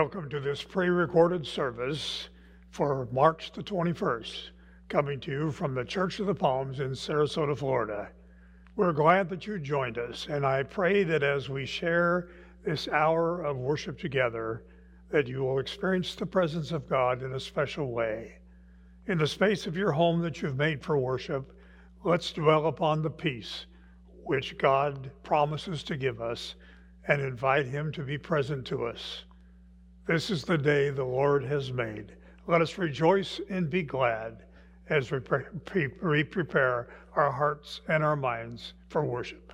Welcome to this pre recorded service for March the 21st, coming to you from the Church of the Palms in Sarasota, Florida. We're glad that you joined us, and I pray that as we share this hour of worship together, that you will experience the presence of God in a special way. In the space of your home that you've made for worship, let's dwell upon the peace which God promises to give us and invite Him to be present to us. This is the day the Lord has made. Let us rejoice and be glad as we pre- prepare our hearts and our minds for worship.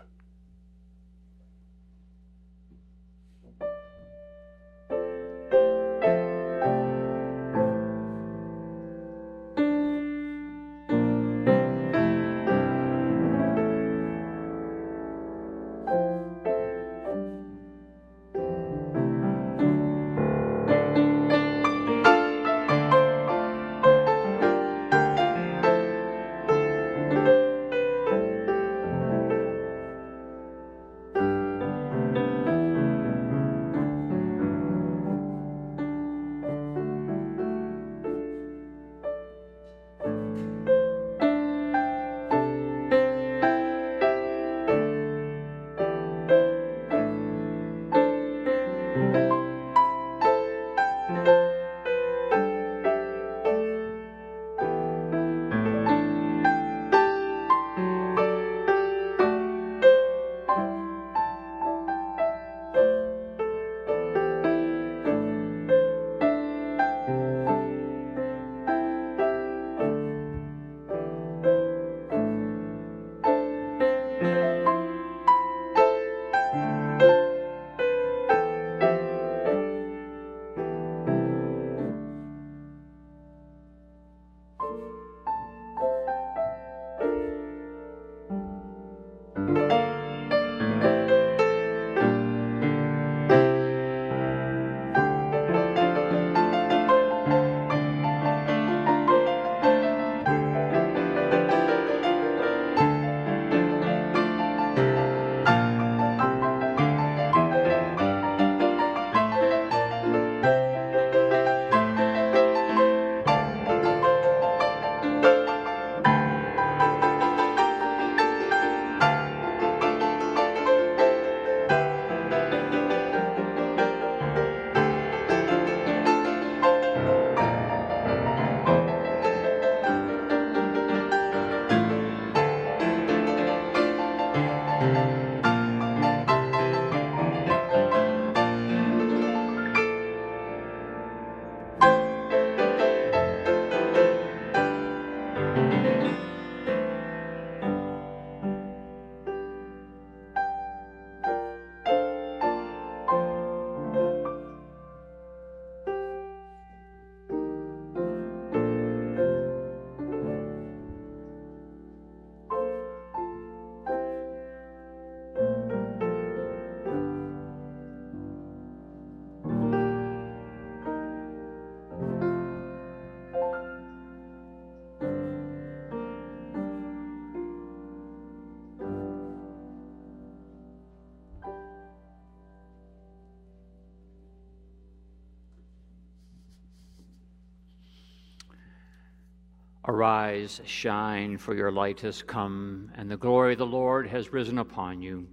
Arise, shine, for your light has come, and the glory of the Lord has risen upon you.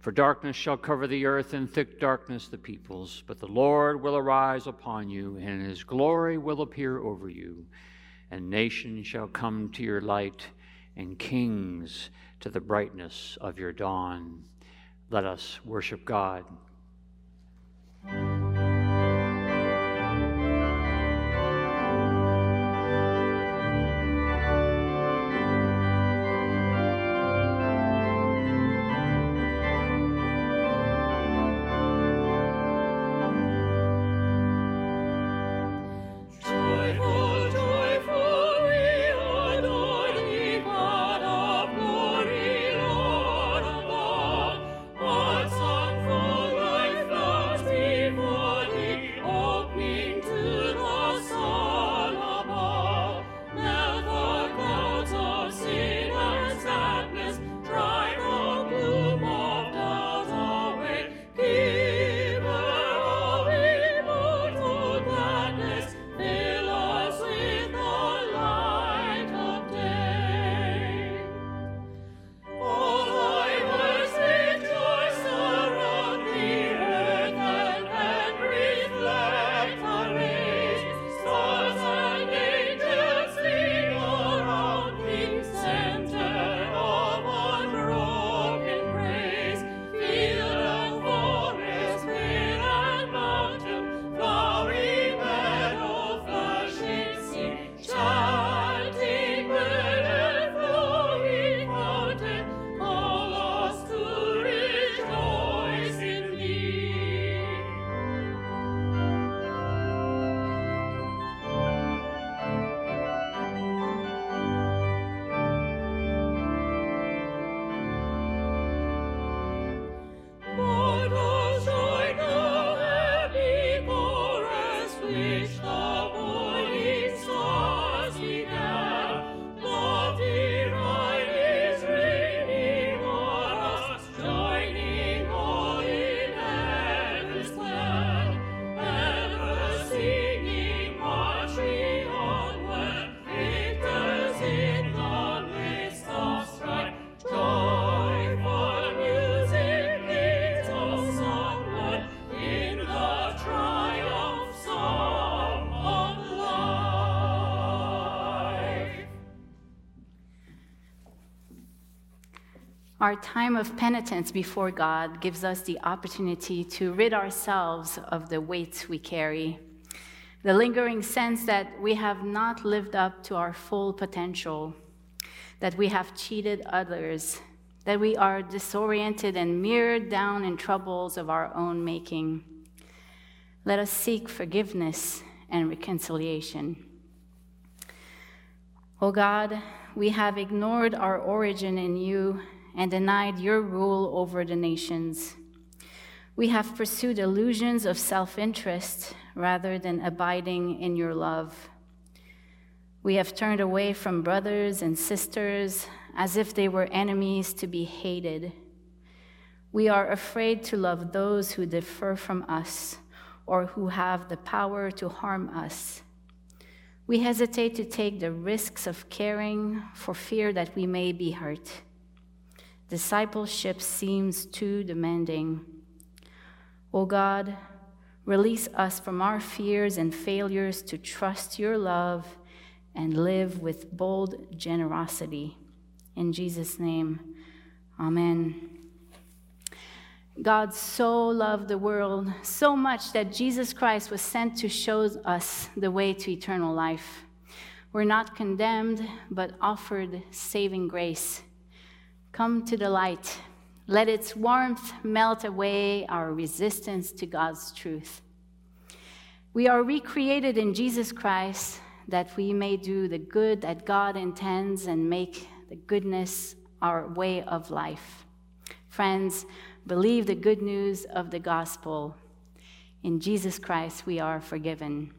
For darkness shall cover the earth, and thick darkness the peoples. But the Lord will arise upon you, and his glory will appear over you. And nations shall come to your light, and kings to the brightness of your dawn. Let us worship God. Our time of penitence before God gives us the opportunity to rid ourselves of the weights we carry, the lingering sense that we have not lived up to our full potential, that we have cheated others, that we are disoriented and mirrored down in troubles of our own making. Let us seek forgiveness and reconciliation. O oh God, we have ignored our origin in you and denied your rule over the nations. We have pursued illusions of self interest rather than abiding in your love. We have turned away from brothers and sisters as if they were enemies to be hated. We are afraid to love those who differ from us or who have the power to harm us. We hesitate to take the risks of caring for fear that we may be hurt. Discipleship seems too demanding. O God, release us from our fears and failures to trust your love and live with bold generosity. In Jesus' name, amen. God so loved the world so much that Jesus Christ was sent to show us the way to eternal life. We're not condemned, but offered saving grace. Come to the light. Let its warmth melt away our resistance to God's truth. We are recreated in Jesus Christ that we may do the good that God intends and make the goodness our way of life. Friends, believe the good news of the gospel. In Jesus Christ, we are forgiven.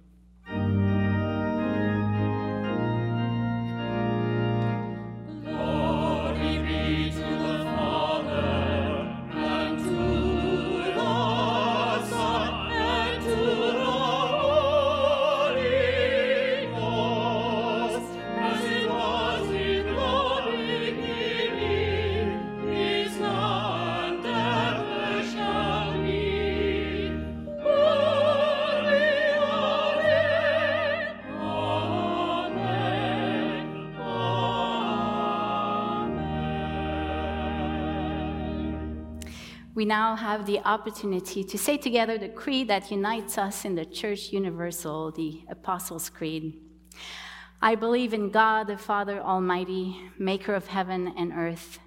We now have the opportunity to say together the creed that unites us in the Church Universal, the Apostles' Creed. I believe in God, the Father Almighty, maker of heaven and earth,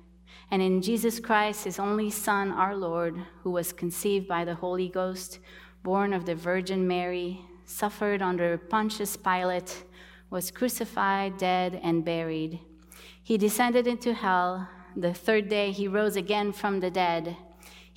and in Jesus Christ, his only Son, our Lord, who was conceived by the Holy Ghost, born of the Virgin Mary, suffered under Pontius Pilate, was crucified, dead, and buried. He descended into hell. The third day he rose again from the dead.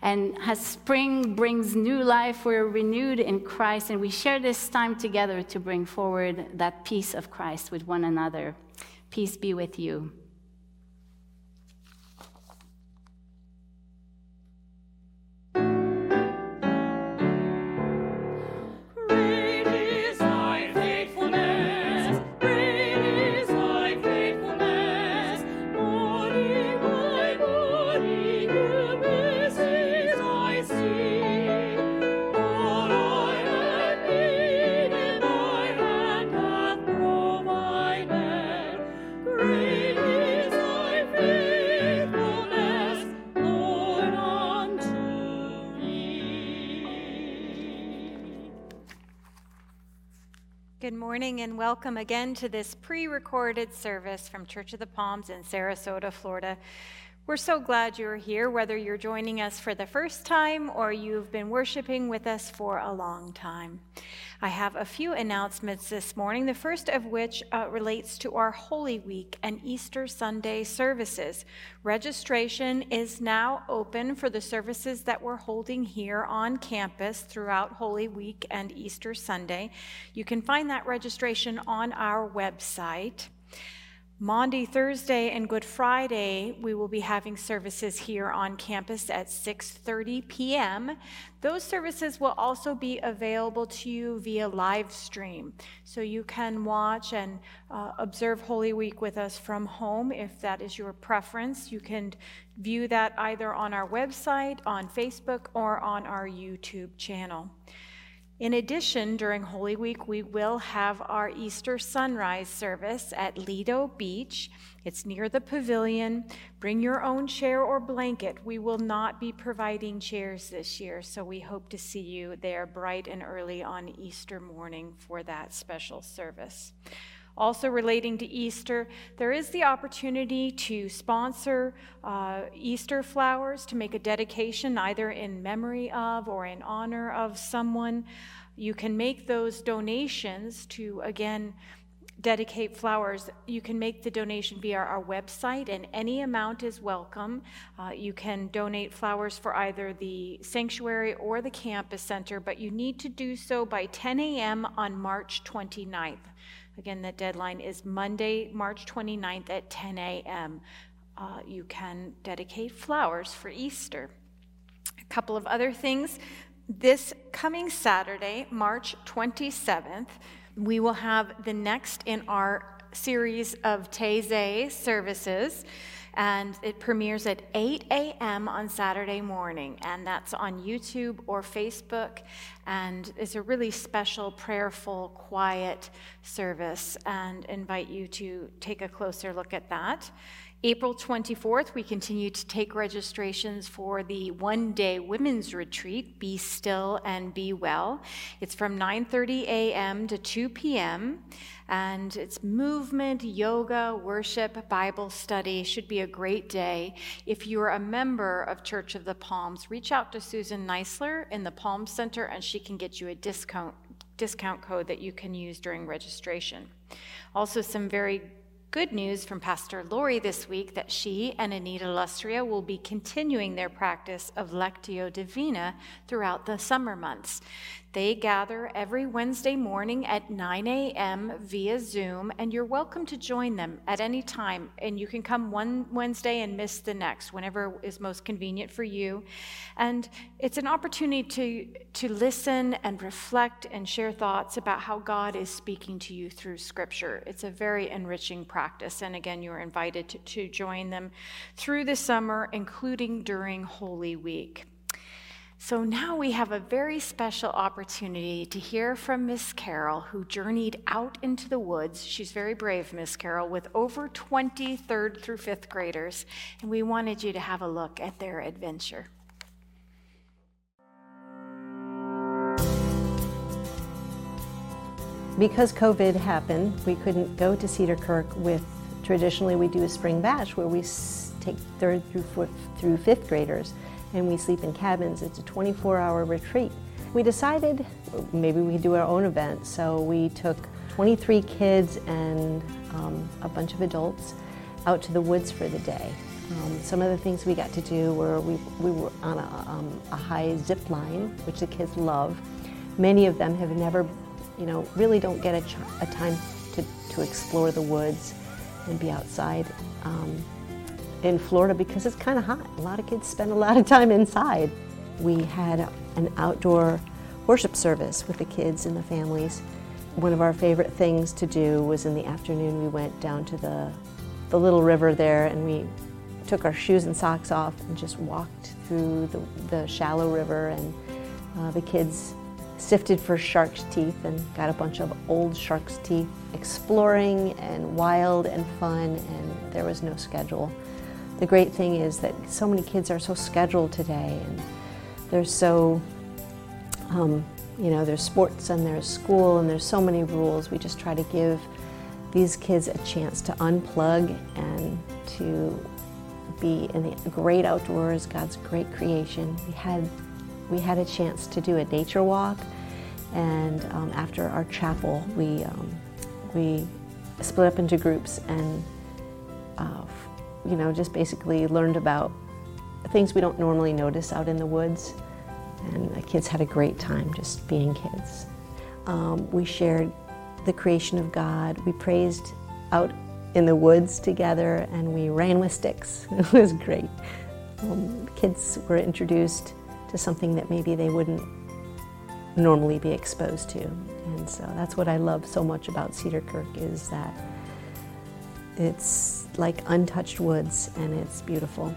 And as spring brings new life, we're renewed in Christ, and we share this time together to bring forward that peace of Christ with one another. Peace be with you. Morning and welcome again to this pre recorded service from Church of the Palms in Sarasota, Florida. We're so glad you're here, whether you're joining us for the first time or you've been worshiping with us for a long time. I have a few announcements this morning, the first of which uh, relates to our Holy Week and Easter Sunday services. Registration is now open for the services that we're holding here on campus throughout Holy Week and Easter Sunday. You can find that registration on our website. Maundy, Thursday, and Good Friday, we will be having services here on campus at 6:30 p.m. Those services will also be available to you via live stream, so you can watch and uh, observe Holy Week with us from home if that is your preference. You can view that either on our website, on Facebook, or on our YouTube channel. In addition, during Holy Week, we will have our Easter sunrise service at Lido Beach. It's near the pavilion. Bring your own chair or blanket. We will not be providing chairs this year, so we hope to see you there bright and early on Easter morning for that special service. Also, relating to Easter, there is the opportunity to sponsor uh, Easter flowers to make a dedication either in memory of or in honor of someone. You can make those donations to, again, dedicate flowers, you can make the donation via our website, and any amount is welcome. Uh, you can donate flowers for either the sanctuary or the campus center, but you need to do so by 10 a.m. on March 29th. Again, the deadline is Monday, March 29th at 10 a.m. Uh, you can dedicate flowers for Easter. A couple of other things. This coming Saturday, March 27th, we will have the next in our series of Taizé services and it premieres at 8 a.m. on Saturday morning, and that's on YouTube or Facebook. And it's a really special, prayerful, quiet service, and invite you to take a closer look at that. April 24th, we continue to take registrations for the one-day women's retreat, Be Still and Be Well. It's from 9:30 a.m. to 2 p.m. and it's movement, yoga, worship, Bible study. Should be a great day. If you're a member of Church of the Palms, reach out to Susan Neisler in the Palm Center and she can get you a discount discount code that you can use during registration. Also some very good news from Pastor Lori this week that she and Anita Lustria will be continuing their practice of Lectio Divina throughout the summer months. They gather every Wednesday morning at 9 a.m. via Zoom, and you're welcome to join them at any time. And you can come one Wednesday and miss the next, whenever is most convenient for you. And it's an opportunity to, to listen and reflect and share thoughts about how God is speaking to you through Scripture. It's a very enriching practice. And again, you're invited to, to join them through the summer, including during Holy Week. So now we have a very special opportunity to hear from Miss Carol, who journeyed out into the woods. She's very brave, Miss Carol, with over 20 third through fifth graders, and we wanted you to have a look at their adventure. Because COVID happened, we couldn't go to Cedarkirk with traditionally we do a spring bash where we take third through fourth through fifth graders and we sleep in cabins. It's a 24 hour retreat. We decided maybe we could do our own event, so we took 23 kids and um, a bunch of adults out to the woods for the day. Um, some of the things we got to do were we, we were on a, um, a high zip line, which the kids love. Many of them have never, you know, really don't get a, a time to, to explore the woods and be outside. Um, in Florida because it's kind of hot. A lot of kids spend a lot of time inside. We had an outdoor worship service with the kids and the families. One of our favorite things to do was in the afternoon we went down to the, the little river there and we took our shoes and socks off and just walked through the, the shallow river and uh, the kids sifted for shark's teeth and got a bunch of old shark's teeth, exploring and wild and fun and there was no schedule the great thing is that so many kids are so scheduled today and they're so, um, you know, there's sports and there's school and there's so many rules. We just try to give these kids a chance to unplug and to be in the great outdoors, God's great creation. We had, we had a chance to do a nature walk and um, after our chapel, we, um, we split up into groups and uh, you know, just basically learned about things we don't normally notice out in the woods. And the kids had a great time just being kids. Um, we shared the creation of God. We praised out in the woods together and we ran with sticks. It was great. Um, kids were introduced to something that maybe they wouldn't normally be exposed to. And so that's what I love so much about Cedarkirk is that it's like untouched woods and it's beautiful.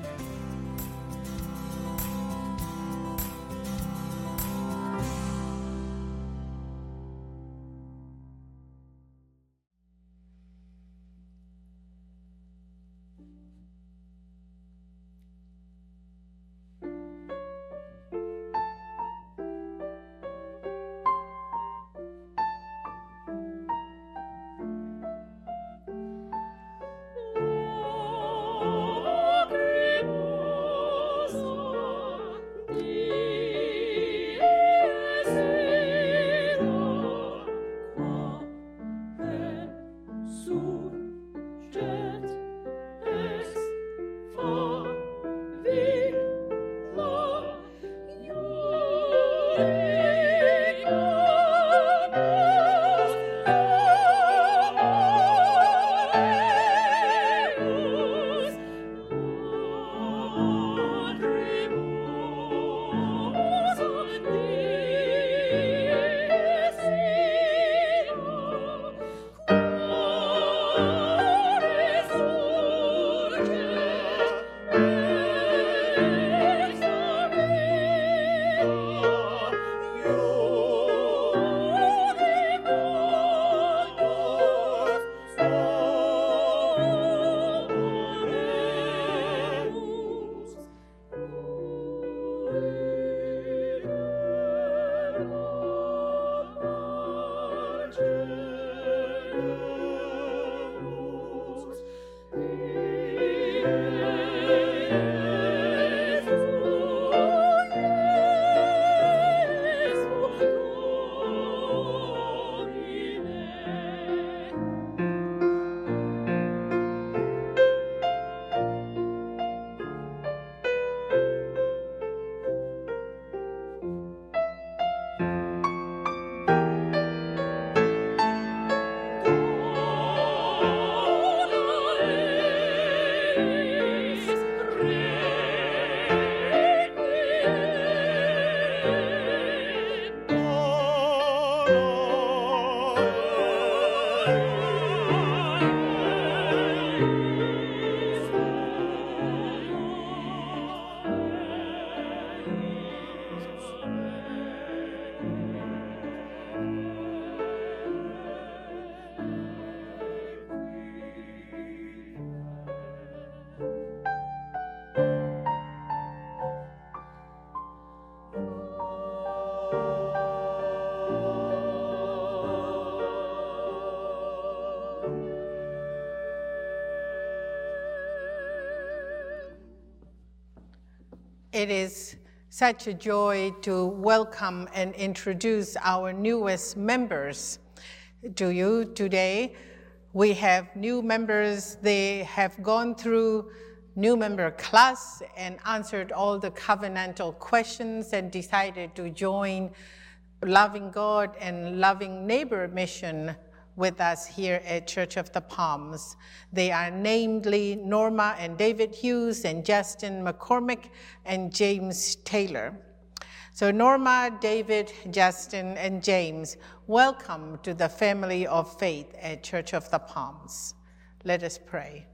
It is such a joy to welcome and introduce our newest members to you today. We have new members, they have gone through new member class and answered all the covenantal questions and decided to join loving God and loving neighbor mission with us here at Church of the Palms. They are namely Norma and David Hughes and Justin McCormick and James Taylor. So, Norma, David, Justin, and James, welcome to the family of faith at Church of the Palms. Let us pray.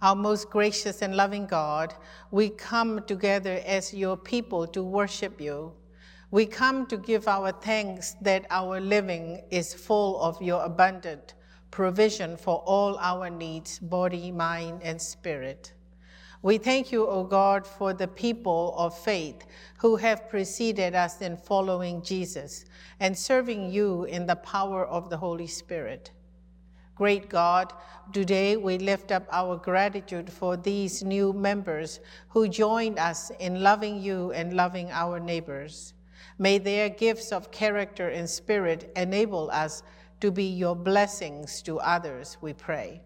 Our most gracious and loving God, we come together as your people to worship you. We come to give our thanks that our living is full of your abundant provision for all our needs, body, mind, and spirit. We thank you, O God, for the people of faith who have preceded us in following Jesus and serving you in the power of the Holy Spirit. Great God, today we lift up our gratitude for these new members who joined us in loving you and loving our neighbors. May their gifts of character and spirit enable us to be your blessings to others, we pray.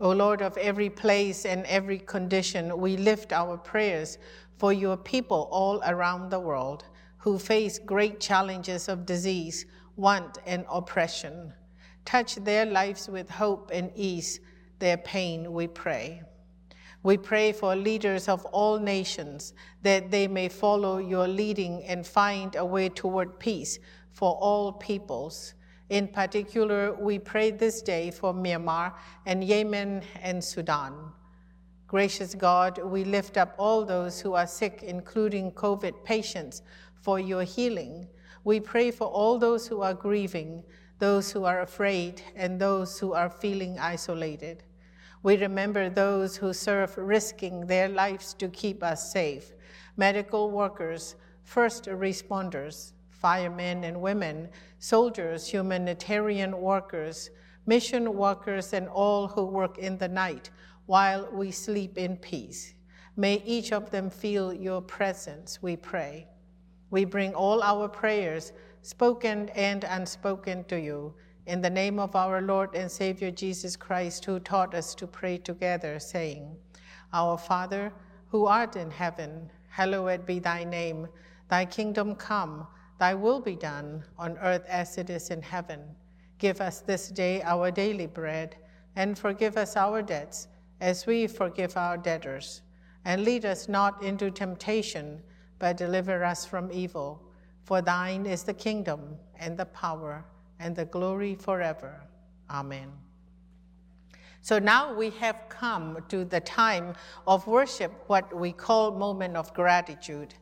O Lord of every place and every condition, we lift our prayers for your people all around the world who face great challenges of disease, want, and oppression. Touch their lives with hope and ease their pain, we pray. We pray for leaders of all nations that they may follow your leading and find a way toward peace for all peoples. In particular, we pray this day for Myanmar and Yemen and Sudan. Gracious God, we lift up all those who are sick, including COVID patients, for your healing. We pray for all those who are grieving, those who are afraid, and those who are feeling isolated. We remember those who serve risking their lives to keep us safe medical workers, first responders, firemen and women, soldiers, humanitarian workers, mission workers, and all who work in the night while we sleep in peace. May each of them feel your presence, we pray. We bring all our prayers, spoken and unspoken, to you in the name of our Lord and Savior Jesus Christ, who taught us to pray together, saying, Our Father, who art in heaven, hallowed be thy name. Thy kingdom come, thy will be done, on earth as it is in heaven. Give us this day our daily bread, and forgive us our debts, as we forgive our debtors. And lead us not into temptation, but deliver us from evil. For thine is the kingdom, and the power, and the glory forever. Amen. So now we have come to the time of worship, what we call moment of gratitude.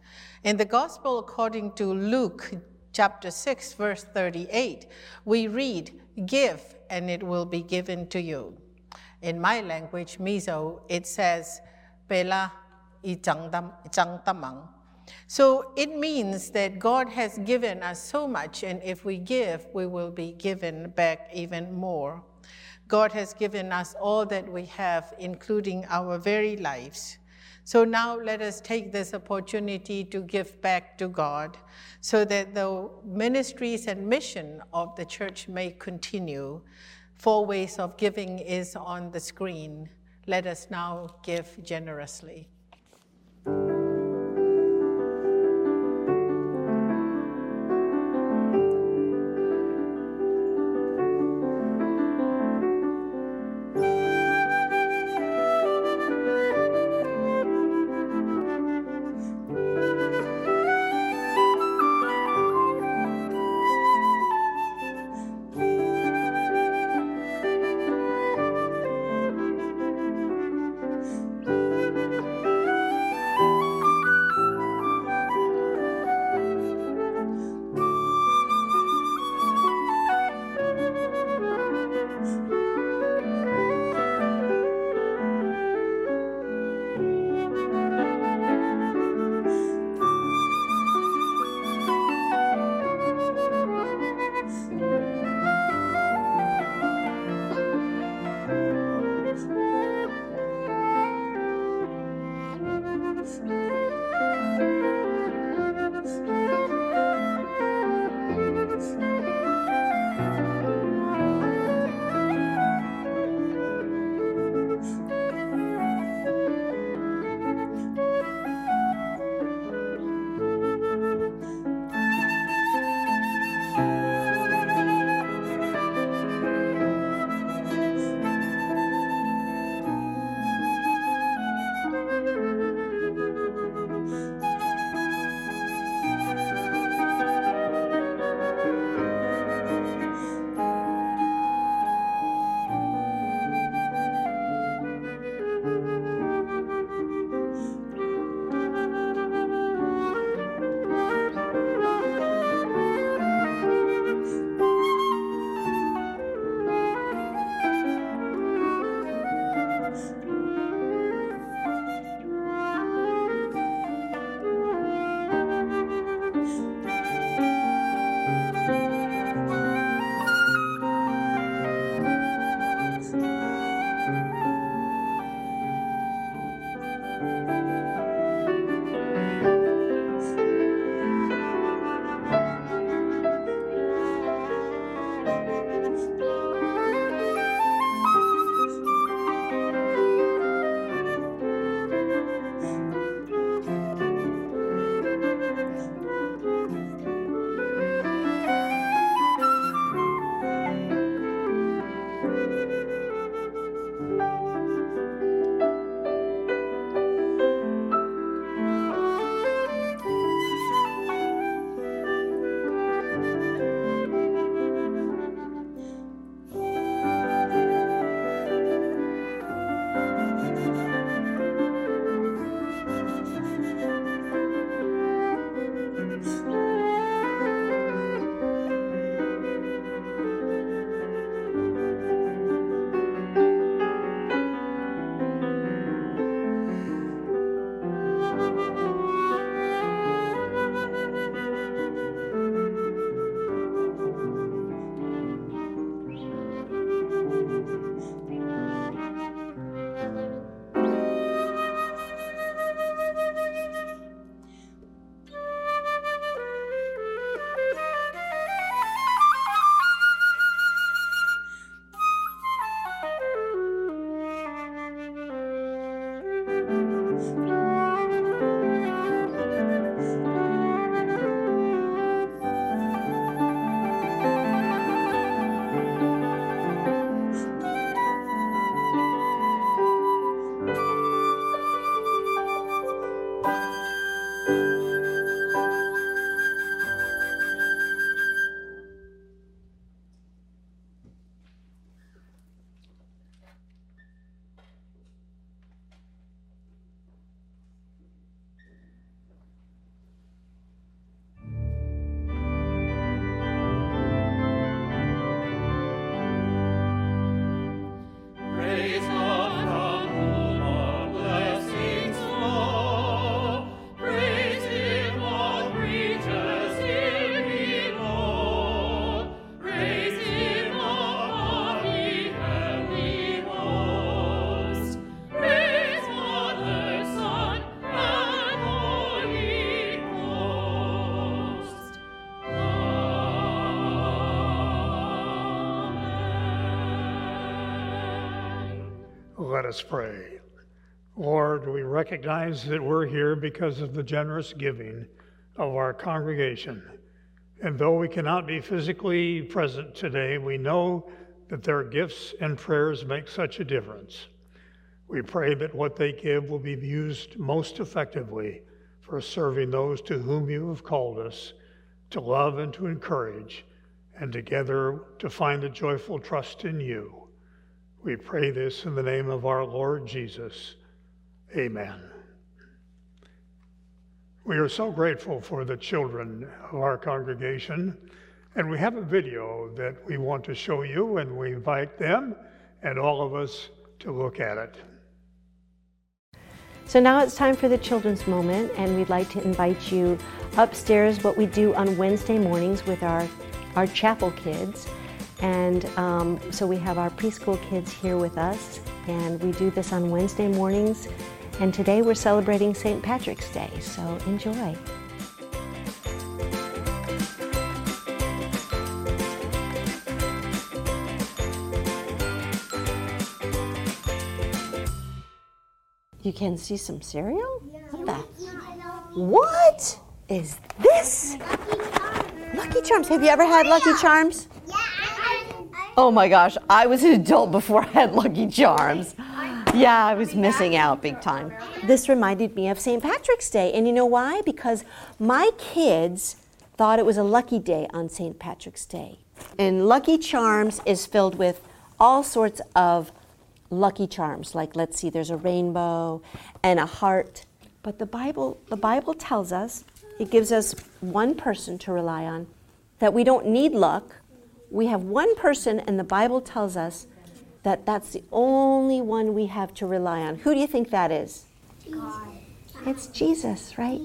In the Gospel according to Luke chapter 6, verse 38, we read, Give, and it will be given to you. In my language, Mizo, it says, Pela i chang tamang. So it means that God has given us so much, and if we give, we will be given back even more. God has given us all that we have, including our very lives. So now let us take this opportunity to give back to God so that the ministries and mission of the church may continue. Four ways of giving is on the screen. Let us now give generously. Us pray. Lord, we recognize that we're here because of the generous giving of our congregation. And though we cannot be physically present today, we know that their gifts and prayers make such a difference. We pray that what they give will be used most effectively for serving those to whom you have called us to love and to encourage, and together to find a joyful trust in you. We pray this in the name of our Lord Jesus. Amen. We are so grateful for the children of our congregation, and we have a video that we want to show you, and we invite them and all of us to look at it. So now it's time for the children's moment, and we'd like to invite you upstairs. What we do on Wednesday mornings with our our chapel kids, and um, so we have our preschool kids here with us, and we do this on Wednesday mornings. And today we're celebrating St. Patrick's Day, so enjoy. You can see some cereal? What the? What is this? Lucky Charms. Have you ever had Lucky Charms? Oh my gosh, I was an adult before I had Lucky Charms. Yeah, I was missing out big time. This reminded me of St. Patrick's Day. And you know why? Because my kids thought it was a lucky day on St. Patrick's Day. And Lucky Charms is filled with all sorts of lucky charms like let's see there's a rainbow and a heart but the bible the bible tells us it gives us one person to rely on that we don't need luck we have one person and the bible tells us that that's the only one we have to rely on who do you think that is God. it's jesus right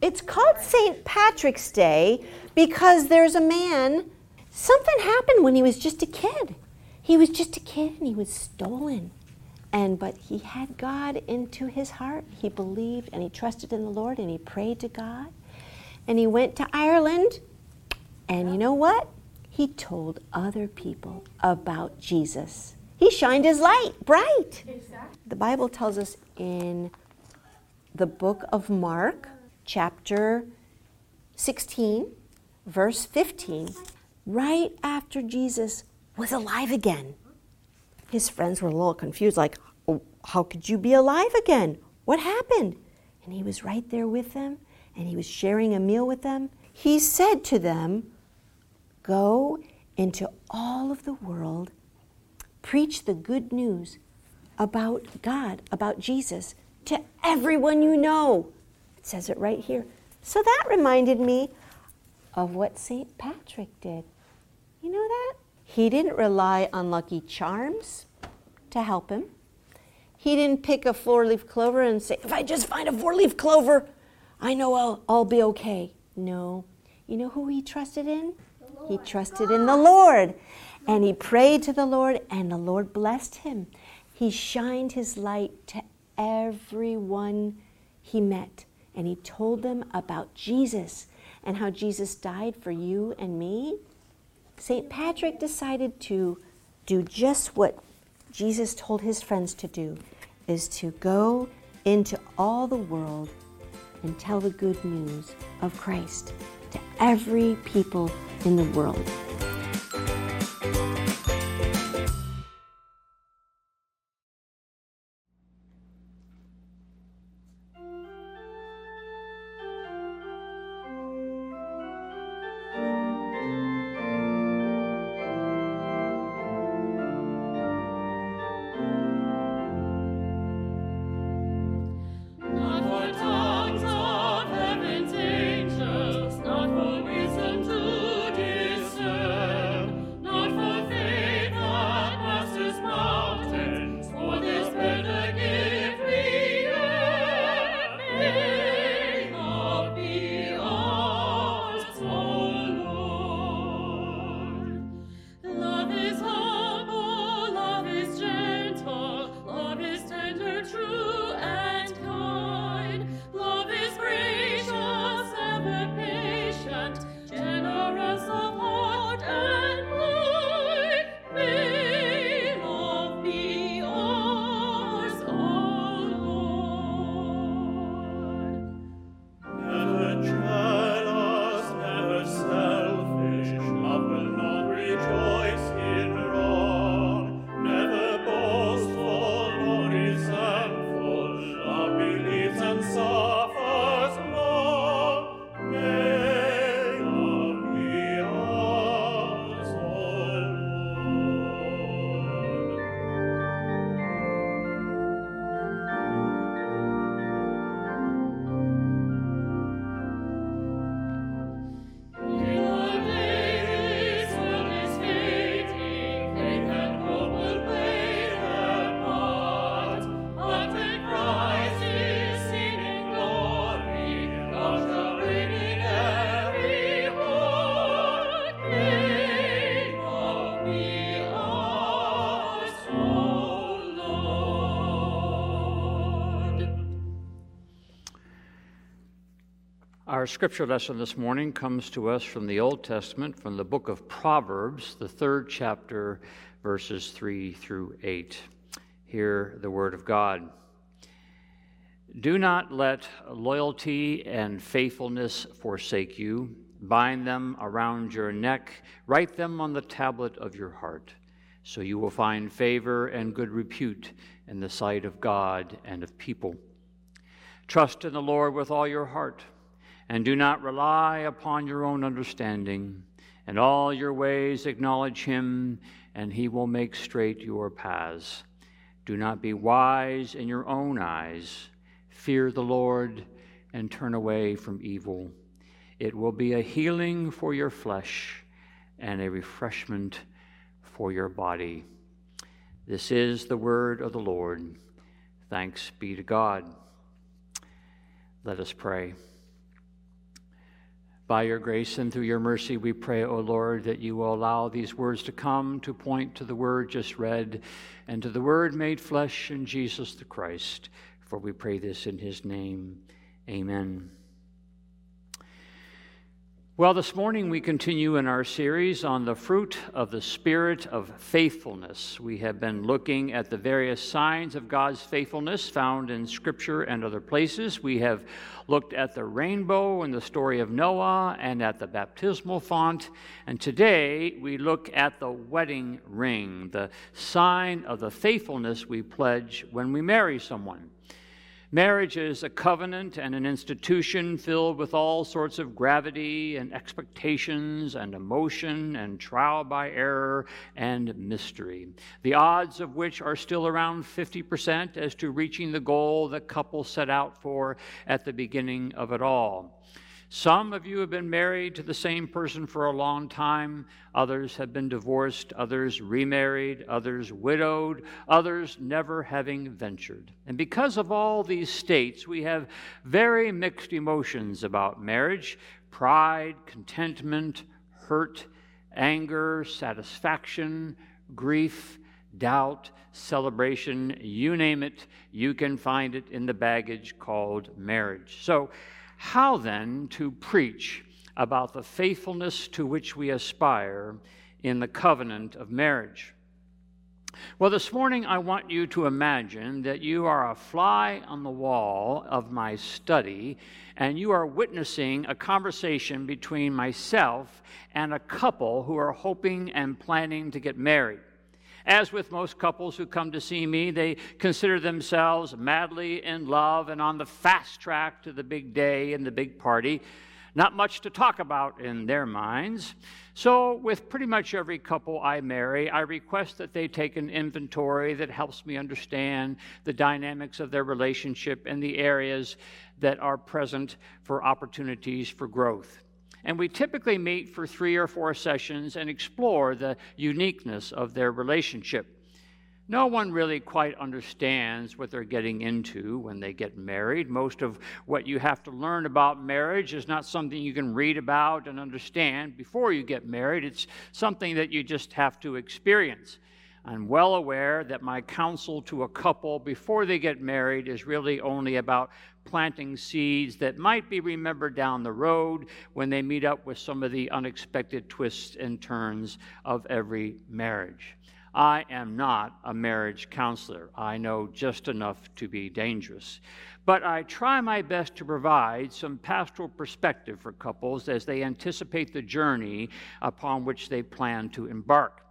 it's called st patrick's day because there's a man something happened when he was just a kid he was just a kid and he was stolen. And but he had God into his heart. He believed and he trusted in the Lord and he prayed to God. And he went to Ireland. And you know what? He told other people about Jesus. He shined his light bright. Exactly. The Bible tells us in the book of Mark, chapter 16, verse 15, right after Jesus was alive again. His friends were a little confused, like, oh, How could you be alive again? What happened? And he was right there with them, and he was sharing a meal with them. He said to them, Go into all of the world, preach the good news about God, about Jesus, to everyone you know. It says it right here. So that reminded me of what St. Patrick did. You know that? He didn't rely on Lucky Charms to help him. He didn't pick a four leaf clover and say, if I just find a four leaf clover, I know I'll, I'll be okay. No. You know who he trusted in? He trusted in the Lord. And he prayed to the Lord, and the Lord blessed him. He shined his light to everyone he met. And he told them about Jesus and how Jesus died for you and me St. Patrick decided to do just what Jesus told his friends to do is to go into all the world and tell the good news of Christ to every people in the world. Our scripture lesson this morning comes to us from the Old Testament, from the book of Proverbs, the third chapter, verses 3 through 8. Hear the word of God. Do not let loyalty and faithfulness forsake you. Bind them around your neck, write them on the tablet of your heart, so you will find favor and good repute in the sight of God and of people. Trust in the Lord with all your heart, and do not rely upon your own understanding. In all your ways acknowledge him, and he will make straight your paths. Do not be wise in your own eyes. Fear the Lord and turn away from evil. It will be a healing for your flesh and a refreshment for your body. This is the word of the Lord. Thanks be to God. Let us pray. By your grace and through your mercy, we pray, O Lord, that you will allow these words to come to point to the word just read and to the word made flesh in Jesus the Christ for we pray this in his name. Amen. Well, this morning we continue in our series on the fruit of the Spirit of faithfulness. We have been looking at the various signs of God's faithfulness found in Scripture and other places. We have looked at the rainbow and the story of Noah and at the baptismal font. And today we look at the wedding ring, the sign of the faithfulness we pledge when we marry someone. Marriage is a covenant and an institution filled with all sorts of gravity and expectations and emotion and trial by error and mystery, the odds of which are still around 50% as to reaching the goal the couple set out for at the beginning of it all. Some of you have been married to the same person for a long time. Others have been divorced, others remarried, others widowed, others never having ventured. And because of all these states, we have very mixed emotions about marriage pride, contentment, hurt, anger, satisfaction, grief, doubt, celebration, you name it, you can find it in the baggage called marriage. So, how then to preach about the faithfulness to which we aspire in the covenant of marriage? Well, this morning I want you to imagine that you are a fly on the wall of my study and you are witnessing a conversation between myself and a couple who are hoping and planning to get married. As with most couples who come to see me, they consider themselves madly in love and on the fast track to the big day and the big party. Not much to talk about in their minds. So, with pretty much every couple I marry, I request that they take an inventory that helps me understand the dynamics of their relationship and the areas that are present for opportunities for growth. And we typically meet for three or four sessions and explore the uniqueness of their relationship. No one really quite understands what they're getting into when they get married. Most of what you have to learn about marriage is not something you can read about and understand before you get married. It's something that you just have to experience. I'm well aware that my counsel to a couple before they get married is really only about planting seeds that might be remembered down the road when they meet up with some of the unexpected twists and turns of every marriage. I am not a marriage counselor. I know just enough to be dangerous. But I try my best to provide some pastoral perspective for couples as they anticipate the journey upon which they plan to embark.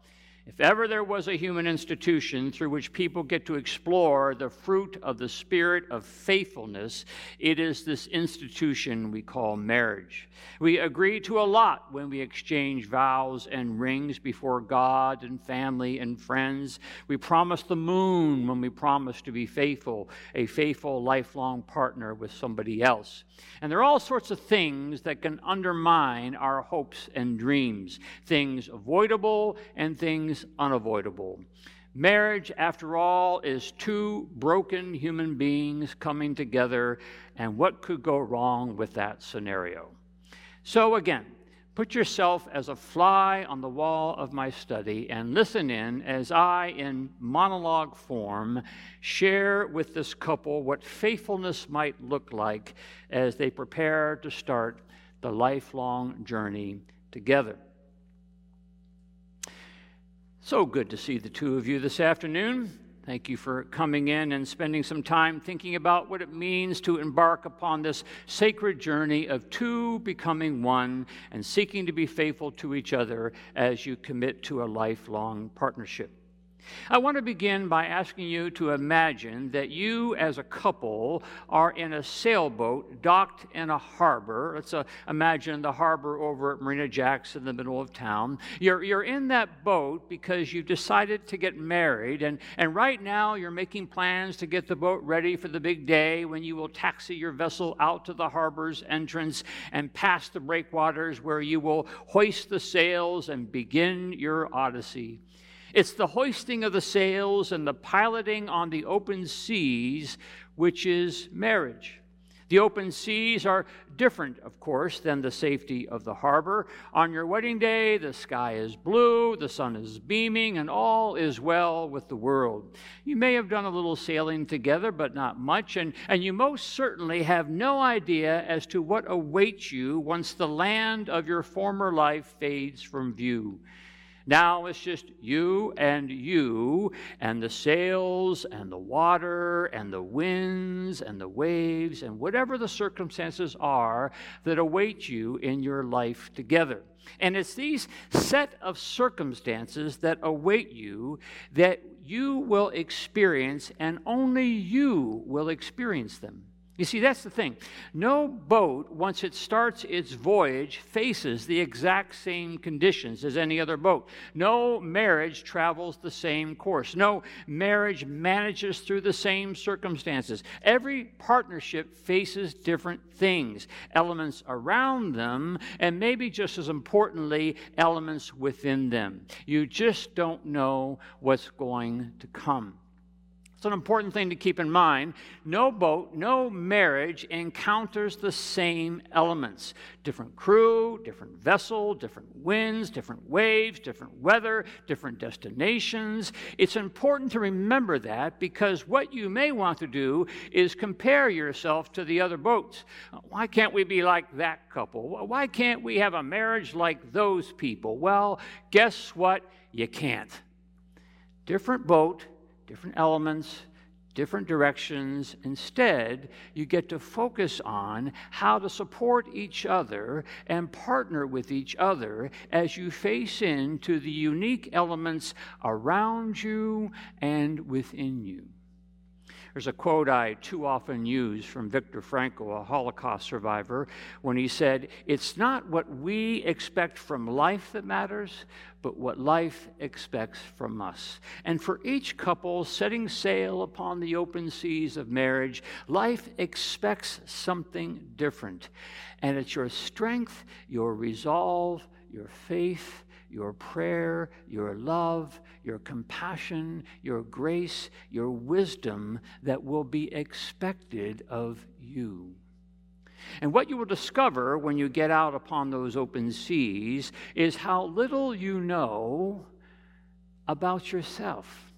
If ever there was a human institution through which people get to explore the fruit of the spirit of faithfulness, it is this institution we call marriage. We agree to a lot when we exchange vows and rings before God and family and friends. We promise the moon when we promise to be faithful, a faithful lifelong partner with somebody else. And there are all sorts of things that can undermine our hopes and dreams, things avoidable and things unavoidable. Marriage, after all, is two broken human beings coming together, and what could go wrong with that scenario? So, again, Put yourself as a fly on the wall of my study and listen in as I, in monologue form, share with this couple what faithfulness might look like as they prepare to start the lifelong journey together. So good to see the two of you this afternoon. Thank you for coming in and spending some time thinking about what it means to embark upon this sacred journey of two becoming one and seeking to be faithful to each other as you commit to a lifelong partnership. I want to begin by asking you to imagine that you, as a couple, are in a sailboat docked in a harbor. Let's uh, imagine the harbor over at Marina Jack's in the middle of town. You're, you're in that boat because you decided to get married, and, and right now you're making plans to get the boat ready for the big day when you will taxi your vessel out to the harbor's entrance and past the breakwaters where you will hoist the sails and begin your odyssey. It's the hoisting of the sails and the piloting on the open seas, which is marriage. The open seas are different, of course, than the safety of the harbor. On your wedding day, the sky is blue, the sun is beaming, and all is well with the world. You may have done a little sailing together, but not much, and, and you most certainly have no idea as to what awaits you once the land of your former life fades from view. Now it's just you and you, and the sails, and the water, and the winds, and the waves, and whatever the circumstances are that await you in your life together. And it's these set of circumstances that await you that you will experience, and only you will experience them. You see, that's the thing. No boat, once it starts its voyage, faces the exact same conditions as any other boat. No marriage travels the same course. No marriage manages through the same circumstances. Every partnership faces different things, elements around them, and maybe just as importantly, elements within them. You just don't know what's going to come. It's an important thing to keep in mind. No boat, no marriage encounters the same elements different crew, different vessel, different winds, different waves, different weather, different destinations. It's important to remember that because what you may want to do is compare yourself to the other boats. Why can't we be like that couple? Why can't we have a marriage like those people? Well, guess what? You can't. Different boat different elements, different directions. Instead, you get to focus on how to support each other and partner with each other as you face into the unique elements around you and within you. There's a quote I too often use from Viktor Frankl, a Holocaust survivor, when he said, It's not what we expect from life that matters, but what life expects from us. And for each couple setting sail upon the open seas of marriage, life expects something different. And it's your strength, your resolve, your faith, your prayer, your love, your compassion, your grace, your wisdom that will be expected of you. And what you will discover when you get out upon those open seas is how little you know about yourself.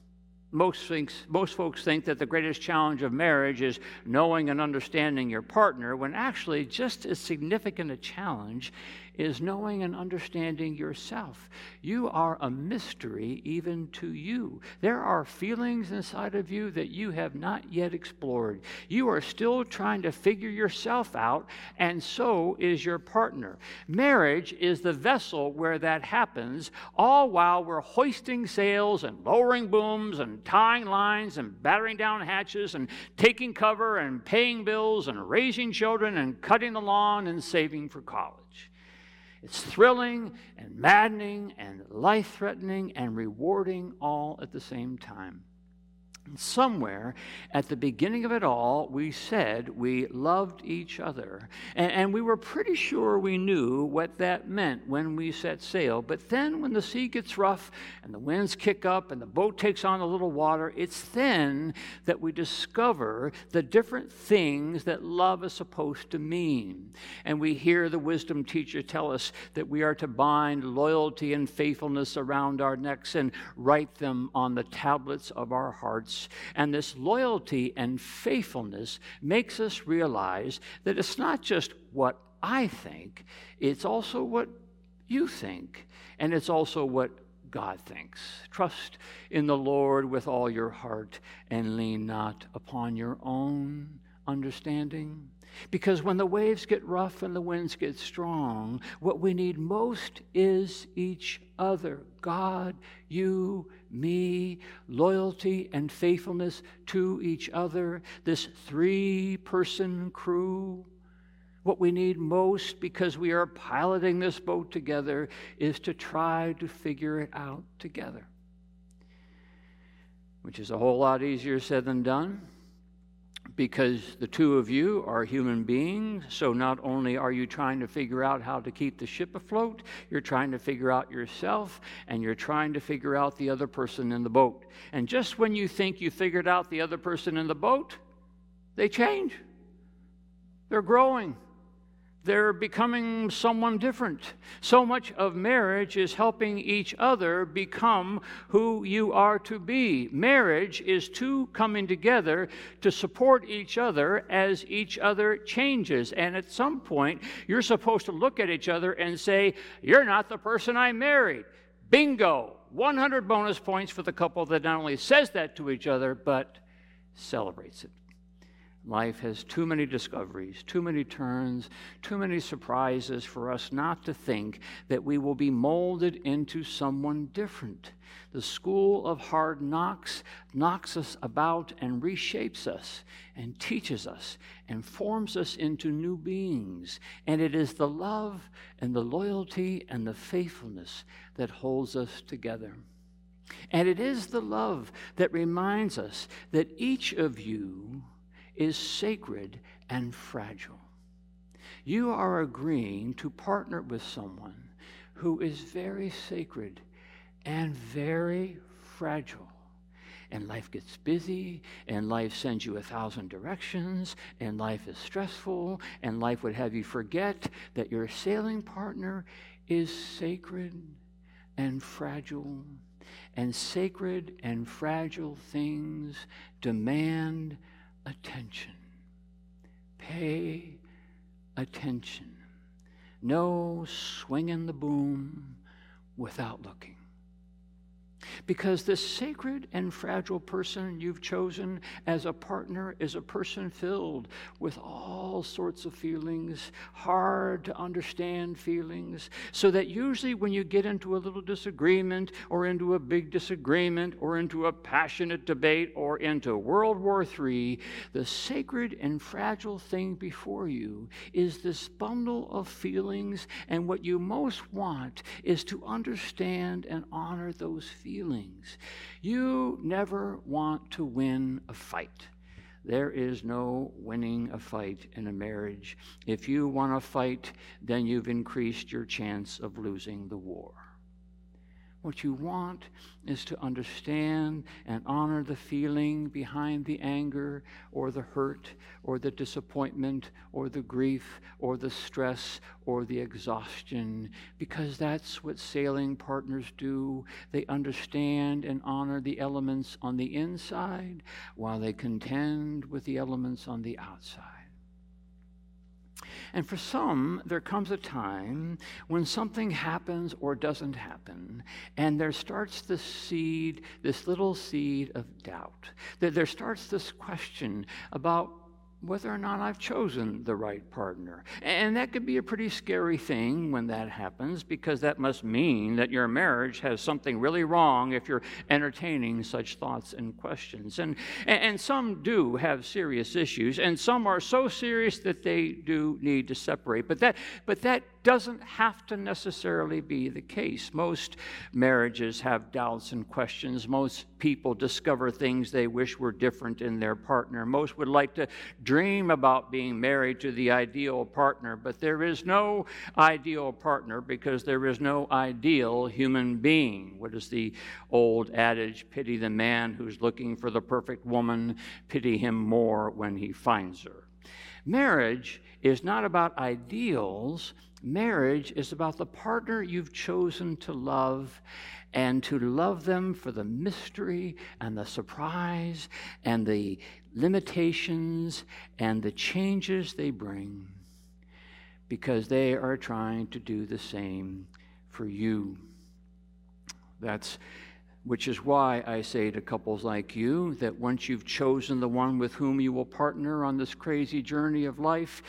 Most, thinks, most folks think that the greatest challenge of marriage is knowing and understanding your partner, when actually, just as significant a challenge is knowing and understanding yourself. You are a mystery even to you. There are feelings inside of you that you have not yet explored. You are still trying to figure yourself out, and so is your partner. Marriage is the vessel where that happens, all while we're hoisting sails and lowering booms and tying lines and battering down hatches and taking cover and paying bills and raising children and cutting the lawn and saving for college. It's thrilling and maddening and life threatening and rewarding all at the same time. Somewhere at the beginning of it all, we said we loved each other. And, and, we were pretty sure we knew what that meant when we set sail. But then, when the sea gets rough and the winds kick up and the boat takes on a little water, it's then that we discover the different things that love is supposed to mean. And we hear the wisdom teacher tell us that we are to bind loyalty and faithfulness around our necks and write them on the tablets of our hearts and this loyalty and faithfulness makes us realize that it's not just what I think, it's also what you think, and it's also what God thinks. Trust in the Lord with all your heart and lean not upon your own understanding. Because when the waves get rough and the winds get strong, what we need most is each other. God, you, me, loyalty and faithfulness to each other, this three person crew. What we need most because we are piloting this boat together is to try to figure it out together, which is a whole lot easier said than done because the two of you are human beings. So not only are you trying to figure out how to keep the ship afloat, you're trying to figure out yourself and you're trying to figure out the other person in the boat. And just when you think you figured out the other person in the boat, they change. They're growing they're becoming someone different. So much of marriage is helping each other become who you are to be. Marriage is two coming together to support each other as each other changes. And at some point, you're supposed to look at each other and say, You're not the person I married. Bingo! 100 bonus points for the couple that not only says that to each other, but celebrates it. Life has too many discoveries, too many turns, too many surprises for us not to think that we will be molded into someone different. The school of hard knocks knocks us about and reshapes us and teaches us and forms us into new beings. And it is the love and the loyalty and the faithfulness that holds us together. And it is the love that reminds us that each of you is sacred and fragile. You are agreeing to partner with someone who is very sacred and very fragile. And life gets busy, and life sends you a thousand directions, and life is stressful, and life would have you forget that your sailing partner is sacred and fragile. And sacred and fragile things demand attention. Pay attention. No swinging the boom without looking. Because this sacred and fragile person you've chosen as a partner is a person filled with all sorts of feelings, hard to understand feelings, so that usually when you get into a little disagreement or into a big disagreement or into a passionate debate or into World War III, the sacred and fragile thing before you is this bundle of feelings, and what you most want is to understand and honor those feelings feelings. You never want to win a fight. There is no winning a fight in a marriage. If you want to fight, then you've increased your chance of losing the war. What you want is to understand and honor the feeling behind the anger or the hurt or the disappointment or the grief or the stress or the exhaustion, because that's what sailing partners do. They understand and honor the elements on the inside while they contend with the elements on the outside. And for some, there comes a time when something happens or doesn't happen, and there starts this seed, this little seed of doubt. There starts this question about whether or not I've chosen the right partner. And that could be a pretty scary thing when that happens because that must mean that your marriage has something really wrong if you're entertaining such thoughts and questions. And, and some do have serious issues, and some are so serious that they do need to separate. But that, but that doesn't have to necessarily be the case. Most marriages have doubts and questions. Most people discover things they wish were different in their partner. Most would like to dream about being married to the ideal partner, but there is no ideal partner because there is no ideal human being. What is the old adage? Pity the man who's looking for the perfect woman, pity him more when he finds her. Marriage is not about ideals. Marriage is about the partner you've chosen to love and to love them for the mystery and the surprise and the limitations and the changes they bring because they are trying to do the same for you. That's which is why I say to couples like you that once you've chosen the one with whom you will partner on this crazy journey of life,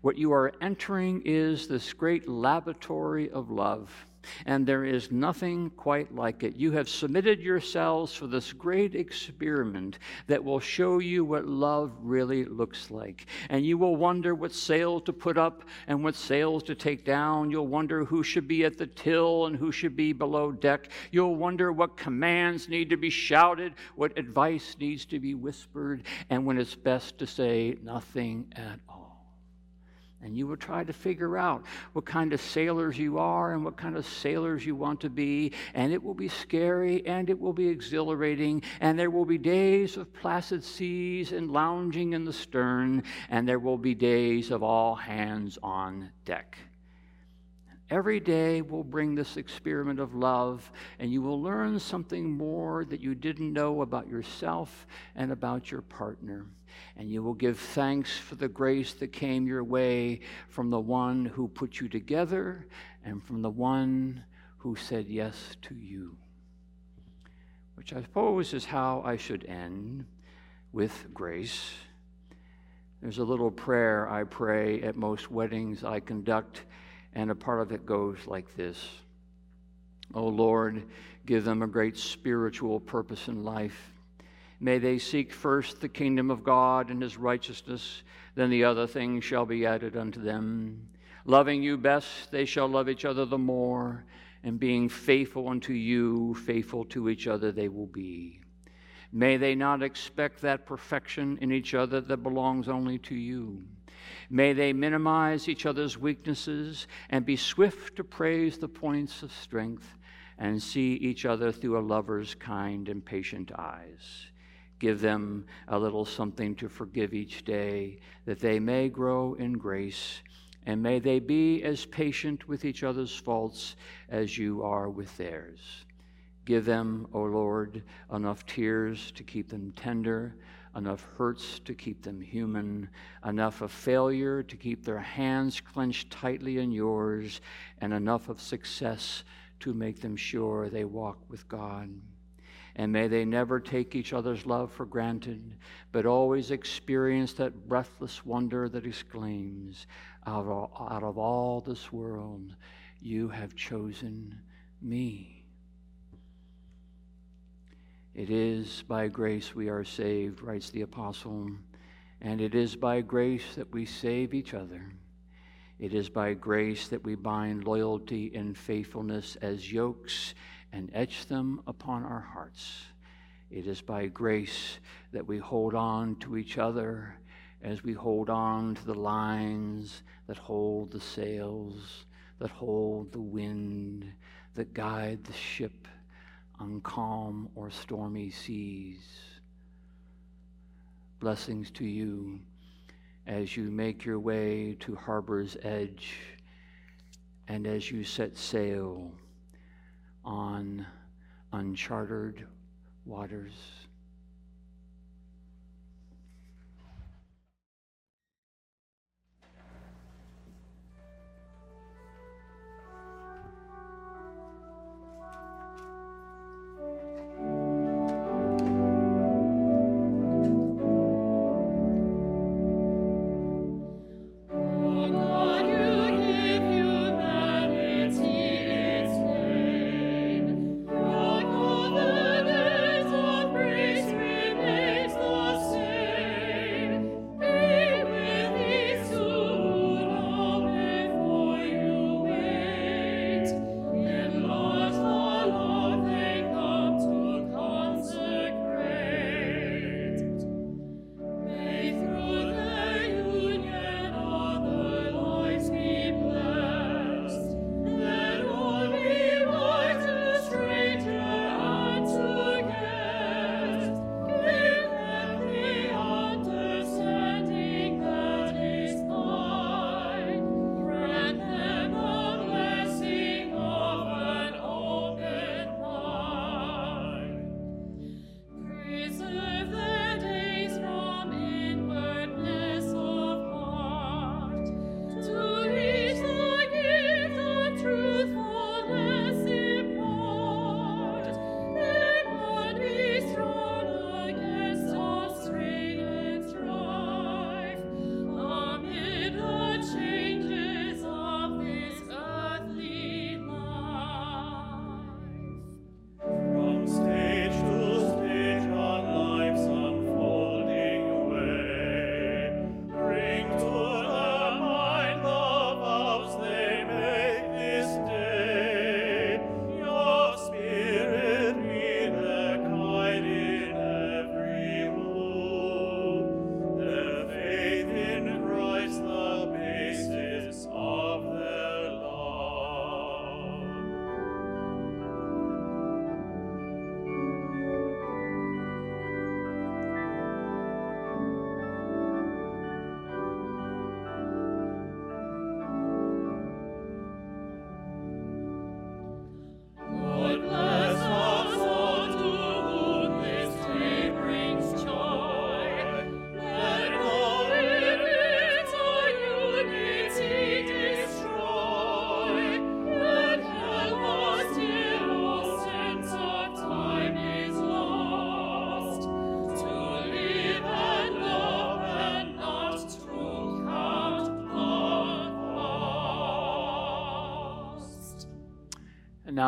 what you are entering is this great laboratory of love and there is nothing quite like it. You have submitted yourselves for this great experiment that will show you what love really looks like. And you will wonder what sail to put up and what sails to take down. You'll wonder who should be at the till and who should be below deck. You'll wonder what commands need to be shouted, what advice needs to be whispered, and when it's best to say nothing at all. And you will try to figure out what kind of sailors you are and what kind of sailors you want to be. And it will be scary and it will be exhilarating. And there will be days of placid seas and lounging in the stern. And there will be days of all hands on deck. Every day will bring this experiment of love, and you will learn something more that you didn't know about yourself and about your partner. And you will give thanks for the grace that came your way from the one who put you together and from the one who said yes to you. Which I suppose is how I should end with grace. There's a little prayer I pray at most weddings I conduct and a part of it goes like this Oh Lord, give them a great spiritual purpose in life. May they seek first the kingdom of God and his righteousness, then the other things shall be added unto them. Loving you best, they shall love each other the more, and being faithful unto you, faithful to each other they will be. May they not expect that perfection in each other that belongs only to you. May they minimize each other's weaknesses and be swift to praise the points of strength and see each other through a lover's kind and patient eyes. Give them a little something to forgive each day, that they may grow in grace, and may they be as patient with each other's faults as you are with theirs. Give them, O Lord, enough tears to keep them tender enough hurts to keep them human, enough of failure to keep their hands clenched tightly in yours, and enough of success to make them sure they walk with God. And may they never take each other's love for granted, but always experience that breathless wonder that exclaims, out of, out of all this world, you have chosen me. It is by grace we are saved, writes the apostle, and it is by grace that we save each other. It is by grace that we bind loyalty and faithfulness as yokes and etch them upon our hearts. It is by grace that we hold on to each other as we hold on to the lines that hold the sails, that hold the wind, that guide the ship on calm or stormy seas. Blessings to you as you make your way to harbor's edge and as you set sail on uncharted waters.